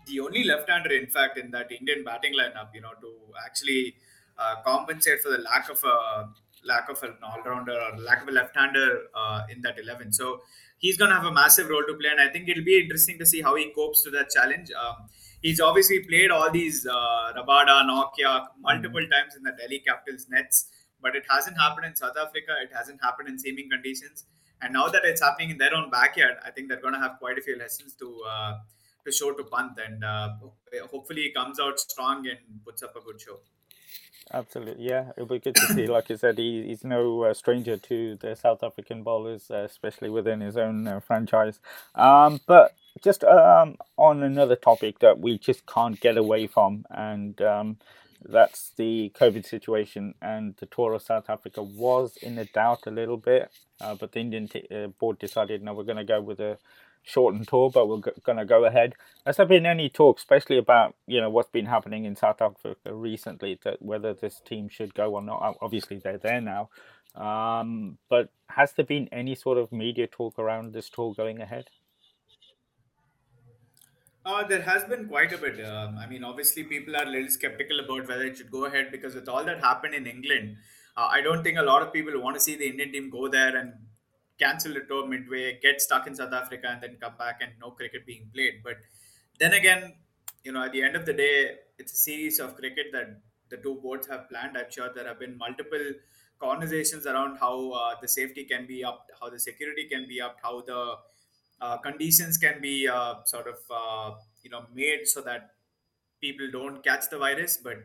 the only left-hander, in fact, in that Indian batting lineup. You know, to actually uh, compensate for the lack of a lack of an all-rounder or lack of a left-hander uh, in that 11. So he's going to have a massive role to play, and I think it'll be interesting to see how he copes to that challenge. Um, he's obviously played all these uh, Rabada, Nortje multiple mm-hmm. times in the Delhi Capitals nets, but it hasn't happened in South Africa. It hasn't happened in seaming conditions. And now that it's happening in their own backyard, I think they're going to have quite a few lessons to uh, to show to Pant, and uh, hopefully he comes out strong and puts up a good show. Absolutely, yeah, it'll be good to see. Like I said, he, he's no uh, stranger to the South African bowlers, uh, especially within his own uh, franchise. Um, but just um, on another topic that we just can't get away from, and um, that's the COVID situation. And the tour of South Africa was in a doubt a little bit, uh, but the Indian t- uh, board decided no, we're going to go with a shortened tour, but we're g- going to go ahead. Has there been any talk, especially about you know what's been happening in South Africa recently, that whether this team should go or not? Obviously, they're there now. Um, but has there been any sort of media talk around this tour going ahead? Uh, there has been quite a bit. Um, I mean, obviously, people are a little skeptical about whether it should go ahead because with all that happened in England, uh, I don't think a lot of people want to see the Indian team go there and cancel the tour midway, get stuck in South Africa, and then come back and no cricket being played. But then again, you know, at the end of the day, it's a series of cricket that the two boards have planned. I'm sure there have been multiple conversations around how uh, the safety can be upped, how the security can be upped, how the uh, conditions can be uh, sort of uh, you know made so that people don't catch the virus. But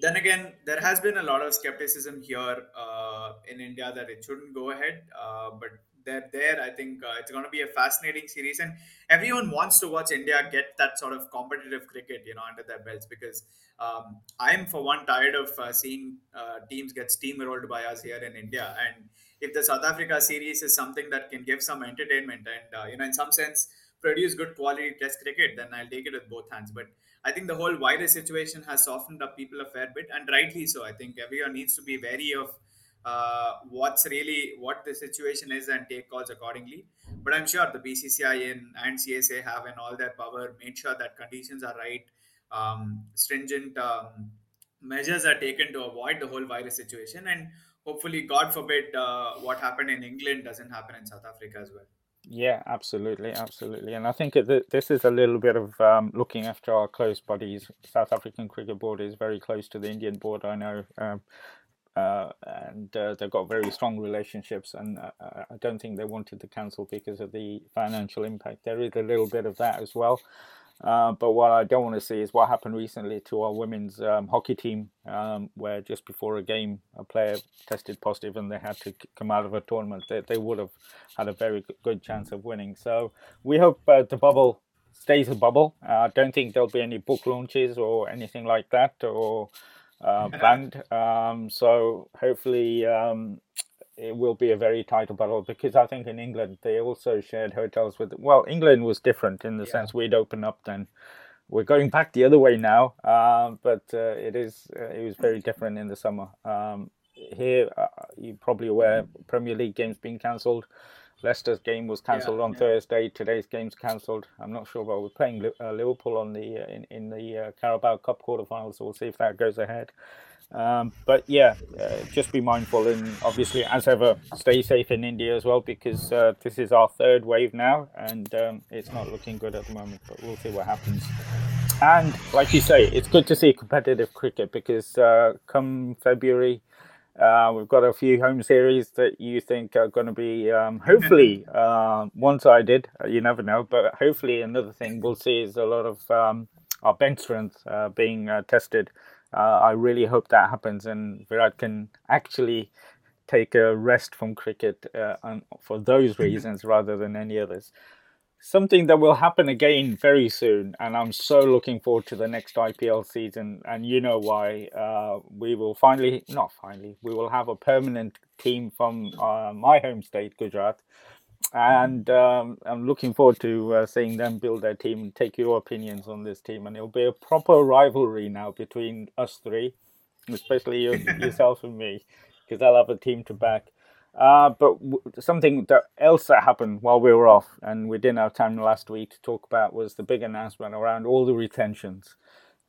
then again there has been a lot of skepticism here uh, in india that it shouldn't go ahead but they're there i think uh, it's going to be a fascinating series and everyone wants to watch india get that sort of competitive cricket you know under their belts because um, i'm for one tired of seeing teams get steamrolled by us here in india and if the South Africa series is something that can give some entertainment and uh, you know in some sense produce good quality test cricket, then I'll take it with both hands. But I think the whole virus situation has softened up people a fair bit, and rightly so. I think everyone needs to be wary of uh, what's really what the situation is and take calls accordingly. But I'm sure the BCCI and, and CSA have in all their power made sure that conditions are right, um, stringent um, measures are taken to avoid the whole virus situation, and hopefully, God forbid, uh, what happened in England doesn't happen in South Africa as well. Yeah, absolutely, absolutely, and I think this is a little bit of um, looking after our close bodies. South African Cricket Board is very close to the Indian board. I know, um, uh, and uh, they've got very strong relationships, and uh, I don't think they wanted to cancel because of the financial impact. There is a little bit of that as well. Uh, but what I don't want to see is what happened recently to our women's um, hockey team, um, where just before a game, a player tested positive and they had to come out of a tournament. They, they would have had a very good chance of winning. So we hope uh, the bubble stays a bubble. Uh, I don't think there'll be any book launches or anything like that or uh, planned. Um, so hopefully um, it will be a very tight battle because I think in England they also shared hotels with. Well, England was different in the yeah. sense we'd open up then. We're going back the other way now, uh, but uh, it is uh, it was very different in the summer. Um, here, uh, you're probably aware Premier League games being cancelled. Leicester's game was cancelled yeah, on yeah. Thursday. Today's game's cancelled. I'm not sure, but we're playing uh, Liverpool on the uh, in in the Carabao Cup quarterfinals, so we'll see if that goes ahead. Um, but yeah, uh, just be mindful and obviously, as ever, stay safe in India as well because uh, this is our third wave now and um, it's not looking good at the moment. But we'll see what happens. And like you say, it's good to see competitive cricket because uh, come February, uh, we've got a few home series that you think are going to be um, hopefully uh, one-sided. You never know, but hopefully another thing we'll see is a lot of um, our bench strength uh, being tested uh, I really hope that happens and Virat can actually take a rest from cricket uh, for those reasons rather than any others. Something that will happen again very soon, and I'm so looking forward to the next IPL season. And you know why? Uh, we will finally, not finally, we will have a permanent team from uh, my home state, Gujarat, and um, I'm looking forward to uh, seeing them build their team and take your opinions on this team. And it'll be a proper rivalry now between us three, especially you, yourself and me, because I'll have a team to back. Uh, but w- something that else that happened while we were off, and we didn't have time last week to talk about, was the big announcement around all the retentions.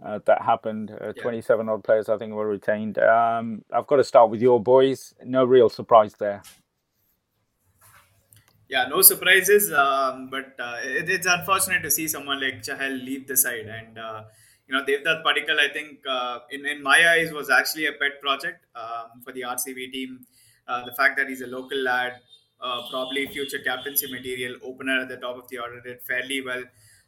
Uh, that happened. Uh, yeah. 27 odd players, I think, were retained. Um, I've got to start with your boys. No real surprise there yeah, no surprises. Um, but uh, it, it's unfortunate to see someone like Chahal leave the side. And, uh, you know, Devdutt Padikkal, I think, uh, in, in my eyes, was actually a pet project um, for the RCB team. Uh, the fact that he's a local lad, uh, probably future captaincy material, opener at the top of the order, did fairly well.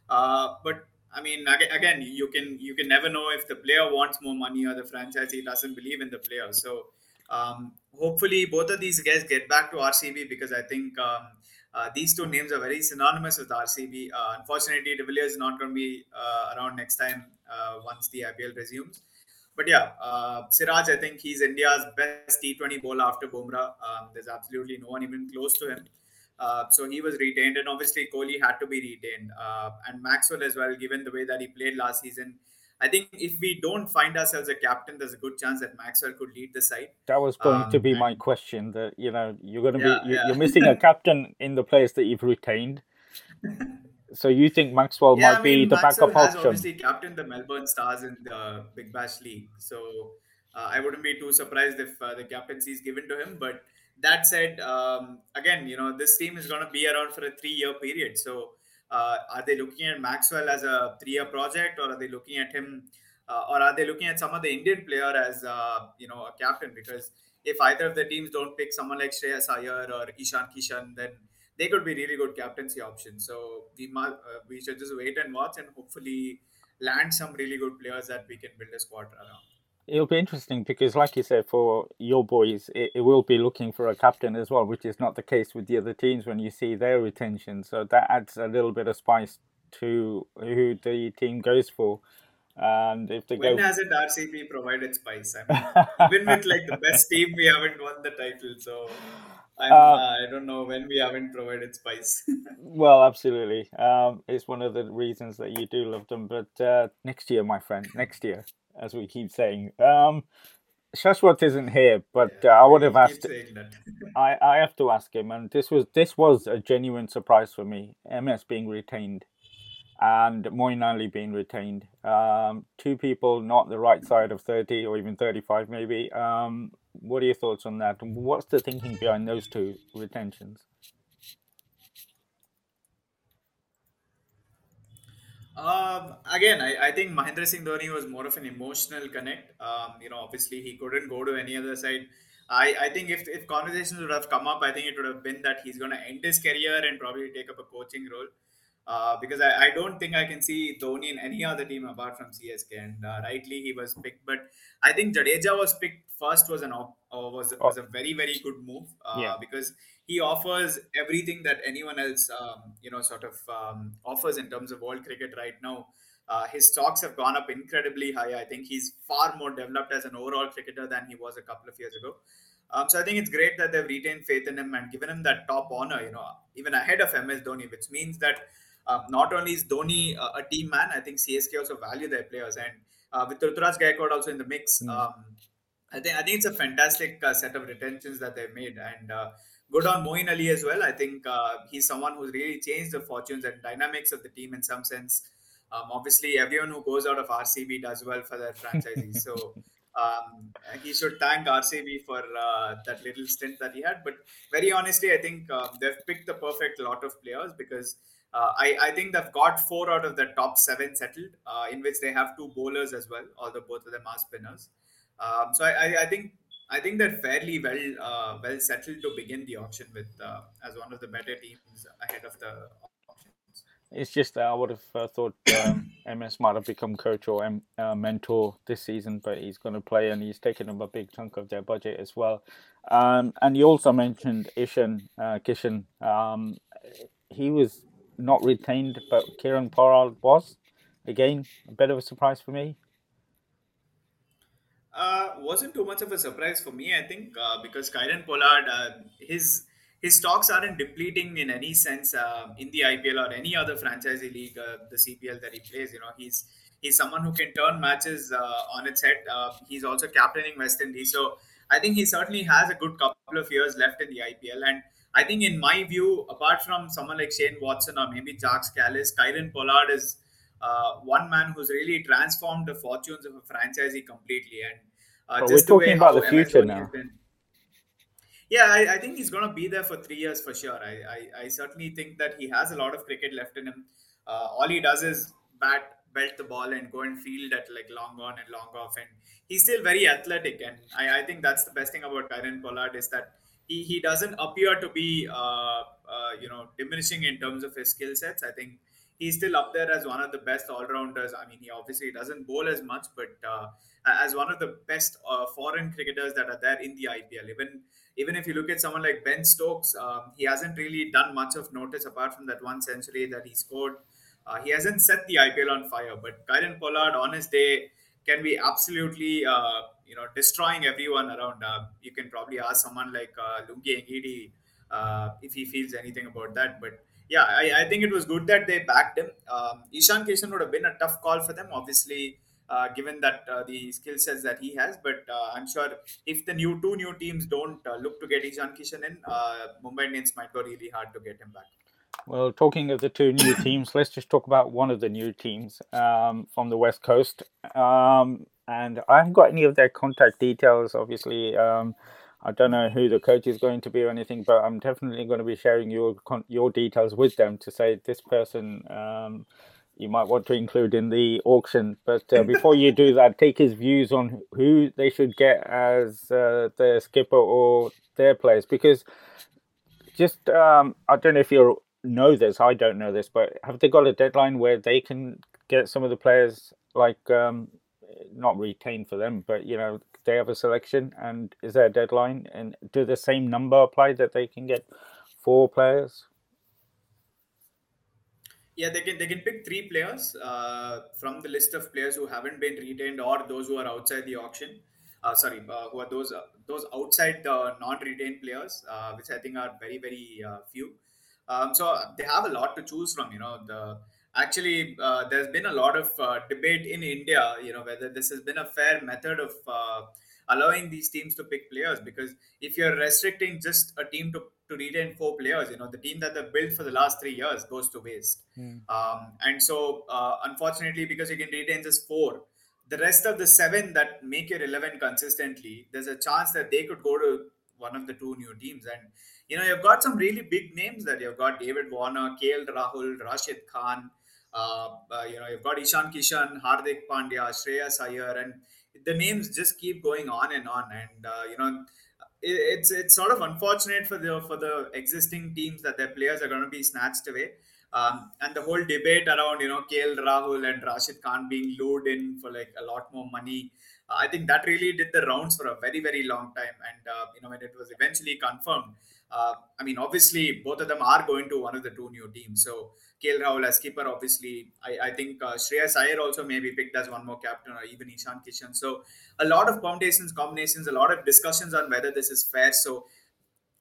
Uh, but I mean, again, you can you can never know if the player wants more money or the franchisee doesn't believe in the player. So um, hopefully, both of these guys get back to RCB because I think um, uh, these two names are very synonymous with RCB. Uh, unfortunately, De Villiers is not going to be uh, around next time uh, once the IPL resumes. But yeah, uh, Siraj, I think he's India's best T20 bowler after Bumrah. Um, there's absolutely no one even close to him. Uh, so he was retained, and obviously Kohli had to be retained, and Maxwell as well, given the way that he played last season. I think if we don't find ourselves a captain, there's a good chance that Maxwell could lead the side. That was going um, to be my question. That you know you're going to yeah, be you, yeah. you're missing a captain in the players that you've retained. so you think Maxwell yeah, might I mean, be the Maxwell backup option? Obviously, captained the Melbourne Stars in the Big Bash League, so uh, I wouldn't be too surprised if uh, the captaincy is given to him. But that said, um, again, you know this team is going to be around for a three-year period, so uh, are they looking at Maxwell as a three-year project, or are they looking at him, uh, or are they looking at some of the Indian player as uh, you know a captain? Because if either of the teams don't pick someone like Shreyas Iyer or Ishan Kishan, then they could be really good captaincy options. So we must, uh, we should just wait and watch, and hopefully land some really good players that we can build a squad around it'll be interesting because, like you said, for your boys, it, it, will be looking for a captain as well, which is not the case with the other teams when you see their retention. So that adds a little bit of spice to who the team goes for. And if they when go... hasn't RCB provided spice? I mean, even with like the best team, we haven't won the title. So uh, I don't know when we haven't provided spice. well, absolutely. Um, it's one of the reasons that you do love them. But uh, next year, my friend, next year, as we keep saying. Um, Shashwat isn't here, but yeah, uh, I would have asked. I, I have to ask him, and this was this was a genuine surprise for me. MS being retained, and Moeen Ali being retained. Um, two people not the right side of thirty or even thirty-five, maybe. Um, what are your thoughts on that? What's the thinking behind those two retentions? Um, again, I, I think Mahendra Singh Dhoni was more of an emotional connect. Um, you know, obviously he couldn't go to any other side. I, I think if, if conversations would have come up, I think it would have been that he's going to end his career and probably take up a coaching role. Uh, because I, I don't think I can see Dhoni in any other team apart from CSK. And uh, rightly he was picked, but I think Jadeja was picked first was an uh, was was a very very good move uh, yeah. because he offers everything that anyone else um, you know sort of um, offers in terms of world cricket right now. Uh, his stocks have gone up incredibly high. I think he's far more developed as an overall cricketer than he was a couple of years ago. Um, so I think it's great that they've retained faith in him and given him that top honor, you know, even ahead of MS Dhoni, which means that um, not only is Dhoni a, a, team man, I think CSK also value their players. And uh, with Ruturaj Gaikwad also in the mix, mm. um, I think I think it's a fantastic uh, set of retentions that they've made. And uh, good on Moeen Ali as well. I think uh, he's someone who's really changed the fortunes and dynamics of the team in some sense. Um, obviously, everyone who goes out of RCB does well for their franchisees. so um, he should thank RCB for uh, that little stint that he had. But very honestly, I think uh, they've picked the perfect lot of players because uh, I, I, think they've got four out of the top seven settled, uh, in which they have two bowlers as well, although both of them are spinners. Um, so I, I, think I think they're fairly well uh, well settled to begin the auction with uh, as one of the better teams ahead of the auctions. It's just that I would have uh, thought um, MS might have become coach or um, mentor this season, but he's going to play and he's taken up a big chunk of their budget as well. Um, and you also mentioned Ishan uh, Kishan. Um, he was not retained, but Kieron Pollard was. Again, a bit of a surprise for me. Uh, wasn't too much of a surprise for me, I think, uh, because Kieron Pollard, uh, his his stocks aren't depleting in any sense uh, in the IPL or any other franchise league, uh, the CPL that he plays. You know, he's he's someone who can turn matches uh, on its head. he's also captaining West Indies, so I think he certainly has a good couple of years left in the IPL. And I think, in my view, apart from someone like Shane Watson or maybe Jacques Kallis, Kieron Pollard is uh, one man who's really transformed the fortunes of a franchisee completely. And uh, just we're talking about the future now. Been, yeah, I, I, think he's going to be there for three years for sure. I, I, I, certainly think that he has a lot of cricket left in him. Uh, all he does is bat, belt the ball, and go and field at like long on and long off. And he's still very athletic. And I, I think that's the best thing about Kieron Pollard is that he, he doesn't appear to be, uh, uh, you know, diminishing in terms of his skill sets. I think he's still up there as one of the best all rounders. I mean, he obviously doesn't bowl as much, but uh, as one of the best uh, foreign cricketers that are there in the IPL. Even even if you look at someone like Ben Stokes, um, he hasn't really done much of notice apart from that one century that he scored. Uh, he hasn't set the IPL on fire, but Kieron Pollard on his day can be absolutely uh, you know destroying everyone around. Uh, you can probably ask someone like uh, Lungi Ngidi uh, if he feels anything about that, but yeah, I, I, think it was good that they backed him. Um, Ishan Kishan would have been a tough call for them, obviously, uh, given that uh, the skill sets that he has. But uh, I'm sure if the new two new teams don't uh, look to get Ishan Kishan in, uh, Mumbai Indians might go really hard to get him back. Well, talking of the two new teams, let's just talk about one of the new teams um, from the West Coast. Um, and I haven't got any of their contact details, obviously. Um, I don't know who the coach is going to be or anything, but I'm definitely going to be sharing your your details with them to say this person um, you might want to include in the auction. But uh, before you do that, take his views on who they should get as uh, the skipper or their players, because just um, I don't know if you know this. I don't know this, but have they got a deadline where they can get some of the players like um, not retained for them, but you know they have a selection and is there a deadline and do the same number apply that they can get four players yeah they can they can pick three players uh, from the list of players who haven't been retained or those who are outside the auction uh, sorry, uh, who are those uh, those outside the non-retained players, uh, which I think are very very uh, few. Um, so they have a lot to choose from. You know, the actually uh, there's been a lot of debate in India. You know, whether this has been a fair method of allowing these teams to pick players because if you're restricting just a team to, to retain four players you know the team that they've built for the last three years goes to waste mm. um, and so uh, unfortunately because you can retain just four the rest of the seven that make your 11 consistently there's a chance that they could go to one of the two new teams and you know you've got some really big names that you've got david warner KL rahul rashid khan uh, uh, you know you've got ishan kishan hardik pandya shreyas iyer and the names just keep going on and on, and uh, you know, it, it's it's sort of unfortunate for the for the existing teams that their players are going to be snatched away. Um, and the whole debate around you know KL Rahul and Rashid Khan being lured in for like a lot more money, uh, I think that really did the rounds for a very very long time. And uh, you know when it was eventually confirmed, uh, I mean obviously both of them are going to one of the two new teams. So KL Rahul as keeper, obviously. I, I think uh, Shreyas Iyer also may be picked as one more captain or even Ishan Kishan. So a lot of combinations, combinations, a lot of discussions on whether this is fair. So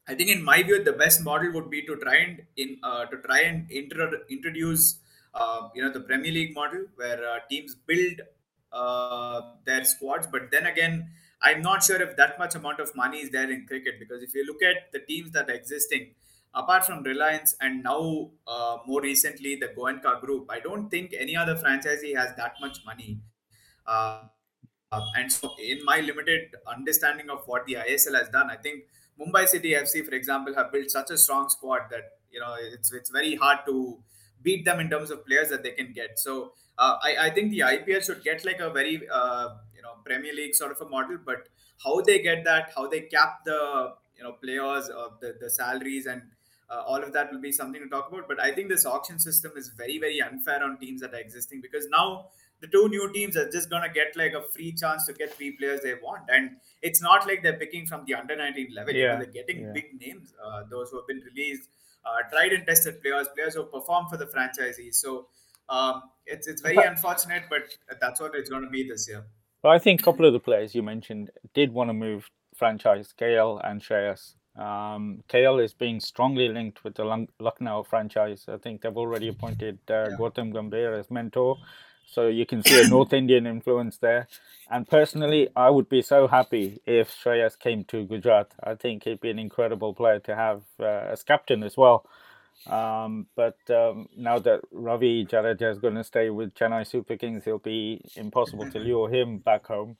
I think in my view, the best model would be to try and in uh, to try and inter- introduce uh, you know the Premier League model where uh, teams build uh, their squads, but then again. I'm not sure if that much amount of money is there in cricket because if you look at the teams that are existing, apart from Reliance and now uh, more recently the Goenka Group, I don't think any other franchisee has that much money. Uh, and so, in my limited understanding of what the ISL has done, I think Mumbai City FC, for example, have built such a strong squad that you know it's it's very hard to beat them in terms of players that they can get. So uh, I, I think the IPL should get like a very uh, you know Premier League sort of a model, but how they get that, how they cap the you know players, uh, the the salaries and uh, all of that will be something to talk about. But I think this auction system is very, very unfair on teams that are existing because now the two new teams are just gonna get like a free chance to get three players they want, and it's not like they're picking from the under 19 level. Yeah. they're getting yeah. big names, uh, those who have been released, uh, tried and tested players, players who perform for the franchisees. So um, it's it's very unfortunate, but that's what it's going to be this year. Well, I think a couple of the players you mentioned did want to move franchise, KL and Shreyas. Um, KL is being strongly linked with the Lucknow franchise. I think they've already appointed uh, yeah. Gautam Gambhir as mentor. So you can see a North Indian influence there. And personally, I would be so happy if Shreyas came to Gujarat. I think he'd be an incredible player to have uh, as captain as well. Um, but um, now that Ravi Jadeja is going to stay with Chennai Super Kings, it'll be impossible to lure him back home.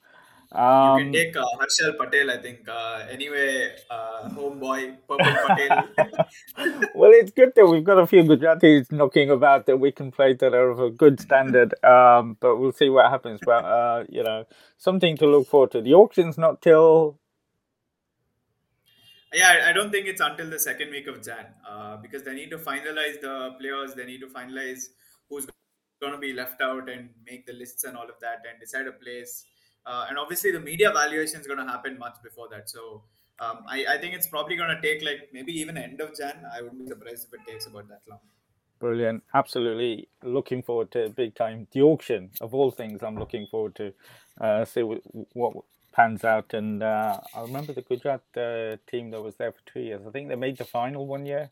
Um, you can take uh, Harshal Patel, I think. Uh, anyway, uh, homeboy, Purple Patel. well, it's good that we've got a few Gujaratis knocking about that we can play that are of a good standard. Um, but we'll see what happens. But, uh, you know, something to look forward to. The auction's not till. Yeah, I don't think it's until the second week of Jan uh, because they need to finalize the players, they need to finalize who's going to be left out and make the lists and all of that and decide a place uh, and obviously the media valuation is going to happen much before that. So um, I, I, think it's probably going to take like maybe even end of Jan. I wouldn't be surprised if it takes about that long. Brilliant. Absolutely looking forward to big time. The auction, of all things, I'm looking forward to uh, see what, what pans out. And uh, I remember the Gujarat uh, team that was there for two years. I think they made the final one year.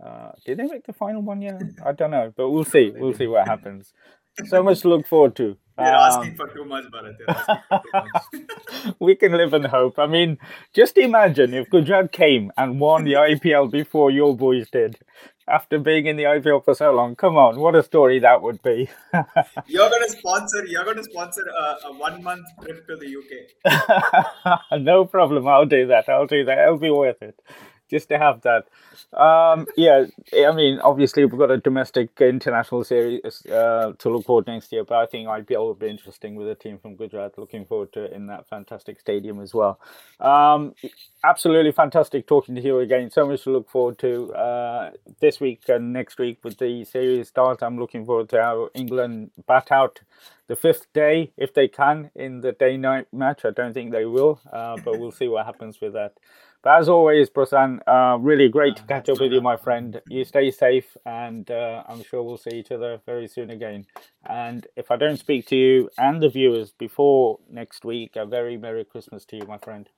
Uh, did they make the final one year? I don't know, but we'll see. We'll see what happens. So much to look forward to. You're um, asking for too much, Bharat. Too much. we can live in hope. I mean, just imagine if Gujarat came and won the IPL before your boys did. After being in the IPL for so long, come on, what a story that would be. you're going to sponsor. You're going to sponsor a, a one month trip to the UK. no problem. I'll do that. I'll do that. It'll be worth it just to have that. Um, yeah, I mean, obviously we've got a domestic international series uh, to look forward next year, but I think IPL will be interesting with a team from Gujarat. Looking forward to it in that fantastic stadium as well. Um, absolutely fantastic talking to you again. So much to look forward to uh, this week and next week with the series start. I'm looking forward to how England bat out the fifth day if they can in the day night match. I don't think they will, uh, but we'll see what happens with that. But as always, Prasan, uh, really great to catch up with you, my friend. You stay safe, and uh, I'm sure we'll see each other very soon again. And if I don't speak to you and the viewers before next week, a very Merry Christmas to you, my friend.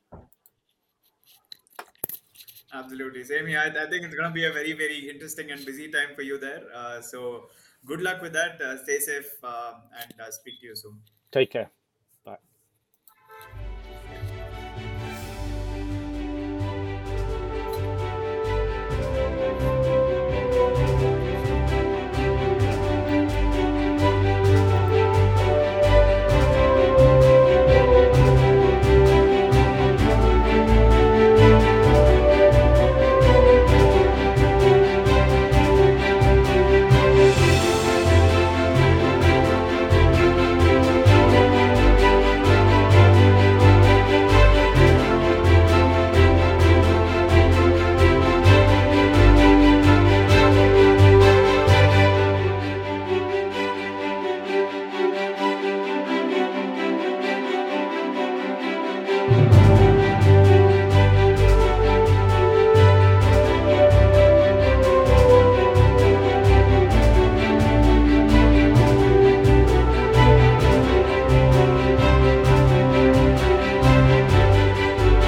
Absolutely. Same here. I, I think it's going to be a very, very interesting and busy time for you there. Uh, so good luck with that. Uh, stay safe uh, and uh, speak to you soon. Take care.